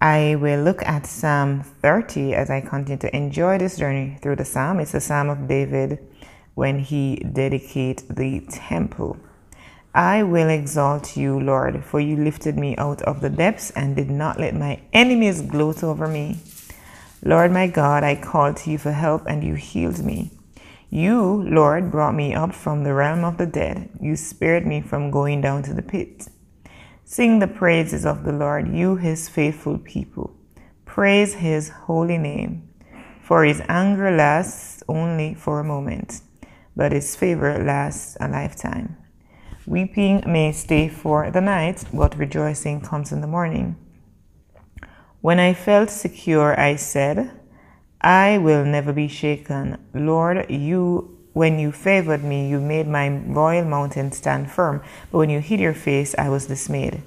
I will look at Psalm 30 as I continue to enjoy this journey through the Psalm. It's the Psalm of David when he dedicates the temple. I will exalt you, Lord, for you lifted me out of the depths and did not let my enemies gloat over me. Lord my God, I called to you for help and you healed me. You, Lord, brought me up from the realm of the dead. You spared me from going down to the pit. Sing the praises of the Lord, you his faithful people. Praise his holy name. For his anger lasts only for a moment, but his favor lasts a lifetime. Weeping may stay for the night, but rejoicing comes in the morning. When I felt secure, I said, I will never be shaken. Lord, you when you favored me, you made my royal mountain stand firm, but when you hid your face, I was dismayed.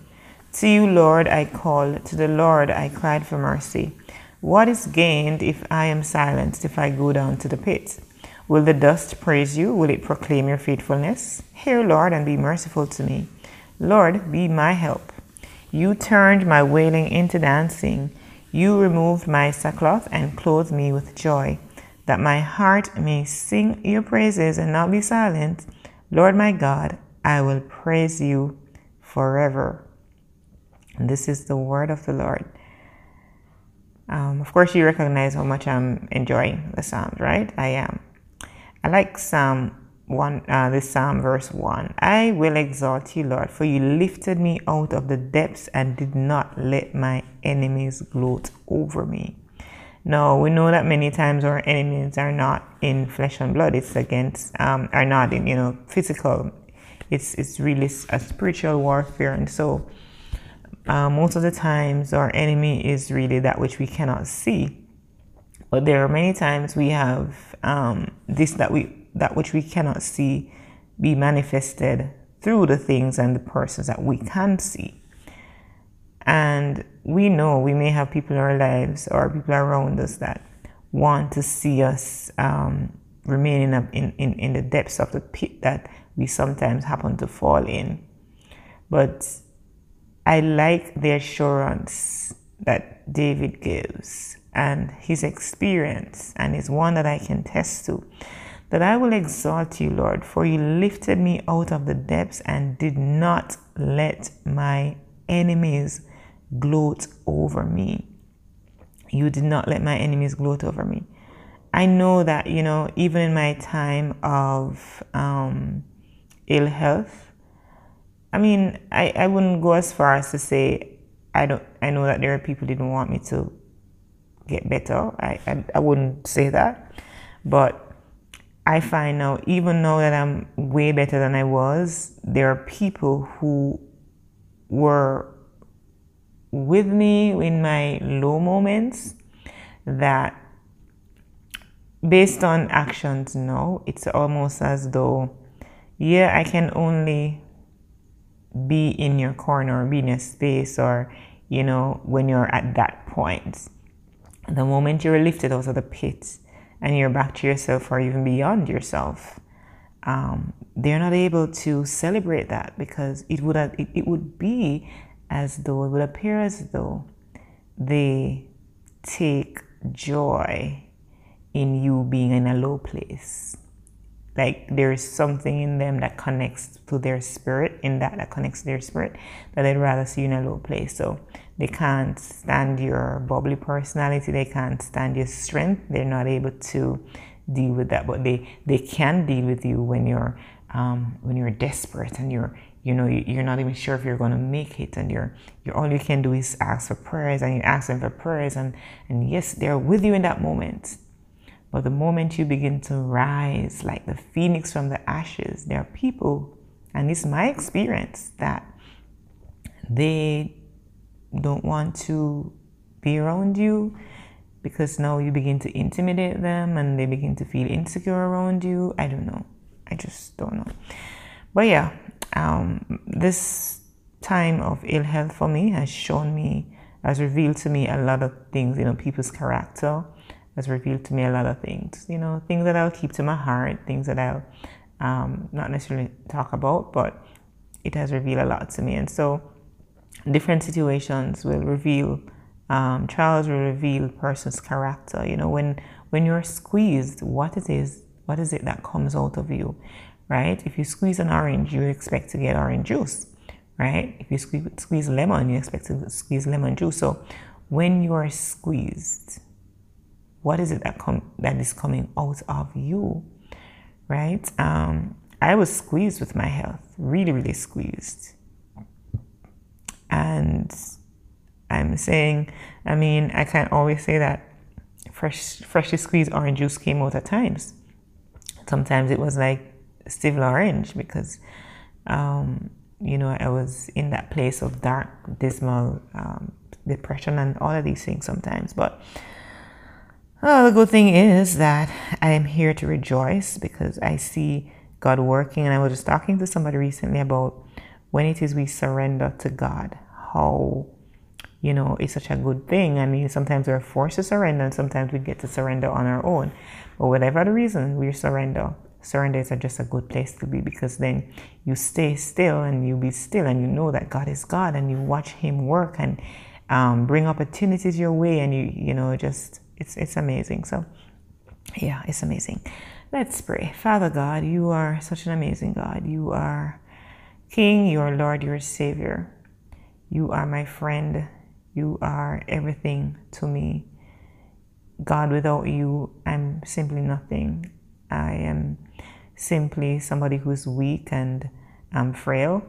To you, Lord, I called, to the Lord I cried for mercy. What is gained if I am silenced, if I go down to the pit? Will the dust praise you? Will it proclaim your faithfulness? Hear, Lord, and be merciful to me. Lord, be my help. You turned my wailing into dancing. You removed my sackcloth and clothed me with joy that my heart may sing your praises and not be silent. Lord my God, I will praise you forever. And this is the word of the Lord. Um, of course, you recognize how much I'm enjoying the Psalms, right? I am. I like Psalm 1, uh, this Psalm verse 1. I will exalt you, Lord, for you lifted me out of the depths and did not let my enemies gloat over me. No, we know that many times our enemies are not in flesh and blood. It's against, um, are not in, you know, physical. It's, it's really a spiritual warfare. And so, uh, most of the times our enemy is really that which we cannot see. But there are many times we have um, this that we that which we cannot see be manifested through the things and the persons that we can see. And we know we may have people in our lives or people around us that want to see us um, remain in, in, in, in the depths of the pit that we sometimes happen to fall in. But I like the assurance that David gives and his experience, and is one that I can test to. That I will exalt you, Lord, for you lifted me out of the depths and did not let my enemies gloat over me. You did not let my enemies gloat over me. I know that, you know, even in my time of um, ill health, I mean, I, I wouldn't go as far as to say I don't I know that there are people didn't want me to get better. I, I, I wouldn't say that. But I find now, even now that I'm way better than I was, there are people who were with me in my low moments that based on actions no it's almost as though yeah i can only be in your corner be in your space or you know when you're at that point. The moment you're lifted out of the pit and you're back to yourself or even beyond yourself. Um, they're not able to celebrate that because it would it, it would be as though it would appear as though they take joy in you being in a low place. Like there is something in them that connects to their spirit, in that that connects to their spirit, that they'd rather see you in a low place. So they can't stand your bubbly personality, they can't stand your strength, they're not able to deal with that, but they, they can deal with you when you're um, when you're desperate and you're you know you're not even sure if you're going to make it and you're, you're all you can do is ask for prayers and you ask them for prayers and and yes they're with you in that moment but the moment you begin to rise like the phoenix from the ashes there are people and it's my experience that they don't want to be around you because now you begin to intimidate them and they begin to feel insecure around you. I don't know. I just don't know. But yeah, um, this time of ill health for me has shown me, has revealed to me a lot of things, you know, people's character, has revealed to me a lot of things, you know, things that I'll keep to my heart, things that I'll um, not necessarily talk about, but it has revealed a lot to me. And so different situations will reveal um, trials will reveal person's character. You know, when when you're squeezed, what it is, what is it that comes out of you, right? If you squeeze an orange, you expect to get orange juice, right? If you squeeze, squeeze lemon, you expect to squeeze lemon juice. So when you are squeezed, what is it that come that is coming out of you, right? Um, I was squeezed with my health, really, really squeezed, and I'm saying, I mean, I can't always say that fresh, freshly squeezed orange juice came out at times. Sometimes it was like Stevia orange because, um, you know, I was in that place of dark, dismal um, depression and all of these things sometimes. But the good thing is that I am here to rejoice because I see God working. And I was just talking to somebody recently about when it is we surrender to God, how you know, it's such a good thing. I mean, sometimes we're forced to surrender, and sometimes we get to surrender on our own. But whatever the reason, we surrender. Surrender is just a good place to be because then you stay still and you be still and you know that God is God and you watch Him work and um, bring opportunities your way and you you know just it's it's amazing. So yeah, it's amazing. Let's pray. Father God, you are such an amazing God. You are King, you are Lord, you are Savior. You are my friend. You are everything to me. God, without you, I'm simply nothing. I am simply somebody who's weak and um, frail,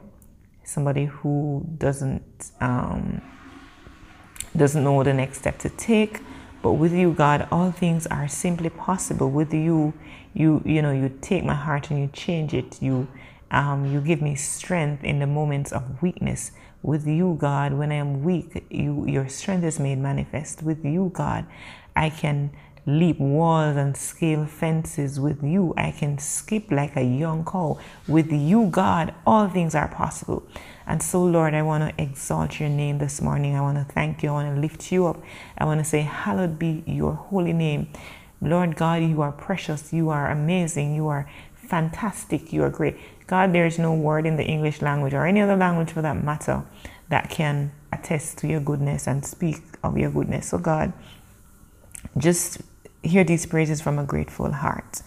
somebody who doesn't um, doesn't know the next step to take. But with you, God, all things are simply possible. With you, you you know, you take my heart and you change it. You um, you give me strength in the moments of weakness. With you, God, when I am weak, you, your strength is made manifest. With you, God, I can leap walls and scale fences. With you, I can skip like a young cow. With you, God, all things are possible. And so, Lord, I want to exalt your name this morning. I want to thank you. I want to lift you up. I want to say, Hallowed be your holy name. Lord God, you are precious. You are amazing. You are fantastic. You are great. God, there is no word in the English language or any other language for that matter that can attest to your goodness and speak of your goodness. So, God, just hear these praises from a grateful heart.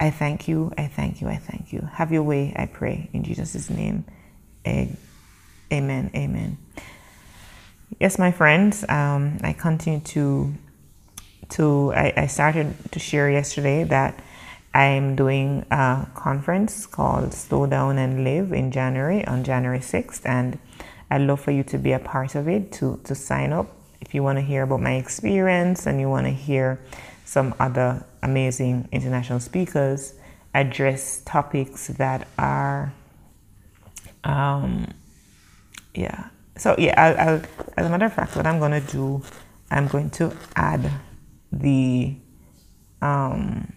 I thank you, I thank you, I thank you. Have your way, I pray, in Jesus' name. Amen, amen. Yes, my friends, um, I continue to, to I, I started to share yesterday that I'm doing a conference called Slow Down and Live in January on January 6th, and I'd love for you to be a part of it, to, to sign up if you want to hear about my experience and you want to hear some other amazing international speakers address topics that are, um, yeah. So, yeah, I'll, I'll, as a matter of fact, what I'm going to do, I'm going to add the, um,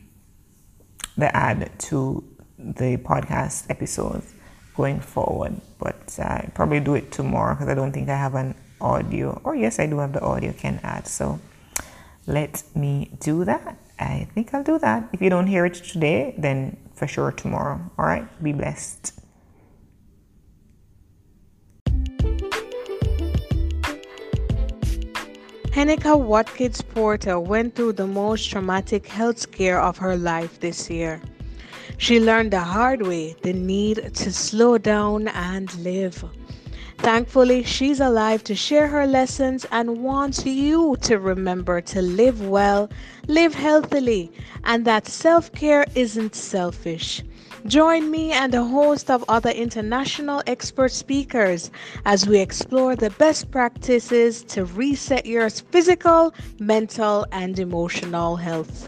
the ad to the podcast episodes going forward. But I probably do it tomorrow because I don't think I have an audio. Or yes, I do have the audio can add. So let me do that. I think I'll do that. If you don't hear it today, then for sure tomorrow. All right. Be blessed. Henika Watkis Porter went through the most traumatic health scare of her life this year. She learned the hard way the need to slow down and live. Thankfully, she's alive to share her lessons and wants you to remember to live well, live healthily, and that self care isn't selfish. Join me and a host of other international expert speakers as we explore the best practices to reset your physical, mental, and emotional health.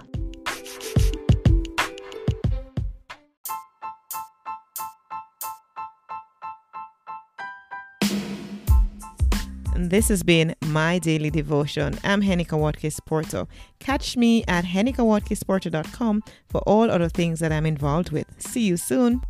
This has been my daily devotion. I'm Henika Watkis Porter. Catch me at henikawatkisporter.com for all other things that I'm involved with. See you soon.